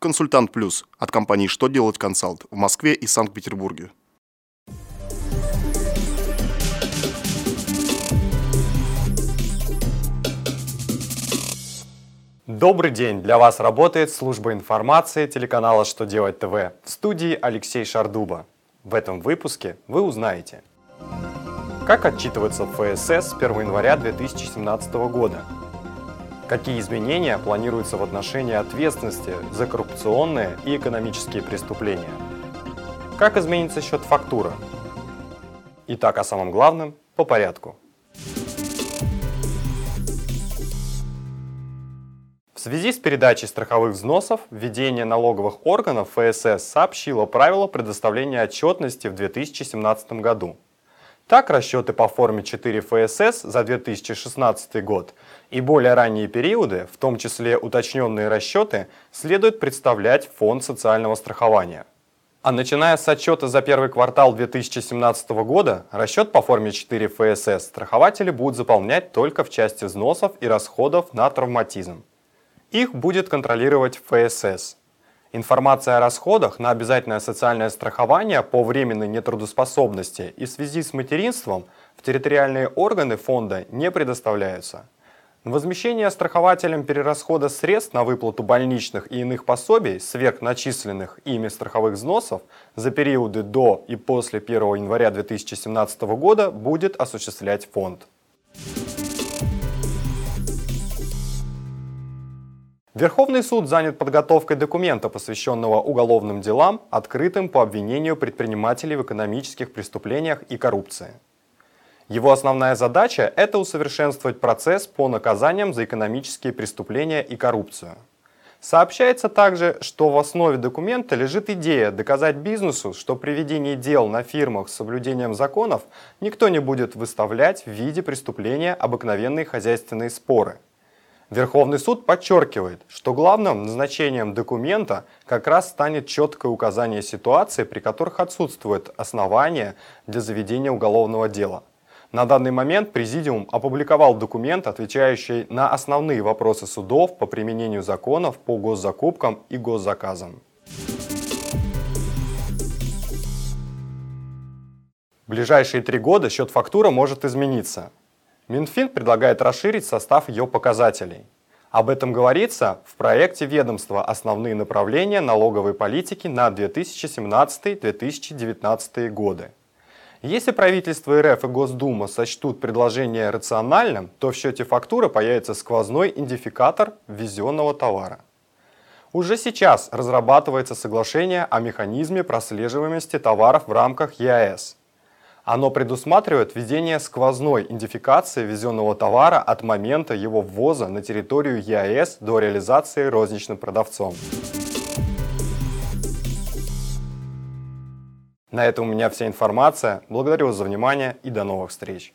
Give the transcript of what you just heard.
Консультант Плюс от компании «Что делать консалт» в Москве и Санкт-Петербурге. Добрый день! Для вас работает служба информации телеканала «Что делать ТВ» в студии Алексей Шардуба. В этом выпуске вы узнаете, как отчитываться в ФСС с 1 января 2017 года, какие изменения планируются в отношении ответственности за коррупционные и экономические преступления, как изменится счет фактура. Итак, о самом главном по порядку. В связи с передачей страховых взносов, введение налоговых органов ФСС сообщило правила предоставления отчетности в 2017 году. Так, расчеты по форме 4 ФСС за 2016 год и более ранние периоды, в том числе уточненные расчеты, следует представлять Фонд социального страхования. А начиная с отчета за первый квартал 2017 года, расчет по форме 4 ФСС страхователи будут заполнять только в части взносов и расходов на травматизм. Их будет контролировать ФСС. Информация о расходах на обязательное социальное страхование по временной нетрудоспособности и в связи с материнством в территориальные органы фонда не предоставляются. Возмещение страхователям перерасхода средств на выплату больничных и иных пособий, сверхначисленных ими страховых взносов за периоды до и после 1 января 2017 года будет осуществлять фонд. Верховный суд занят подготовкой документа, посвященного уголовным делам, открытым по обвинению предпринимателей в экономических преступлениях и коррупции. Его основная задача – это усовершенствовать процесс по наказаниям за экономические преступления и коррупцию. Сообщается также, что в основе документа лежит идея доказать бизнесу, что при ведении дел на фирмах с соблюдением законов никто не будет выставлять в виде преступления обыкновенные хозяйственные споры – Верховный суд подчеркивает, что главным назначением документа как раз станет четкое указание ситуации, при которых отсутствует основание для заведения уголовного дела. На данный момент Президиум опубликовал документ, отвечающий на основные вопросы судов по применению законов по госзакупкам и госзаказам. В ближайшие три года счет фактура может измениться. Минфин предлагает расширить состав ее показателей. Об этом говорится в проекте ведомства «Основные направления налоговой политики на 2017-2019 годы». Если правительство РФ и Госдума сочтут предложение рациональным, то в счете фактуры появится сквозной идентификатор ввезенного товара. Уже сейчас разрабатывается соглашение о механизме прослеживаемости товаров в рамках ЕАЭС. Оно предусматривает введение сквозной идентификации везенного товара от момента его ввоза на территорию ЕАЭС до реализации розничным продавцом. На этом у меня вся информация. Благодарю вас за внимание и до новых встреч.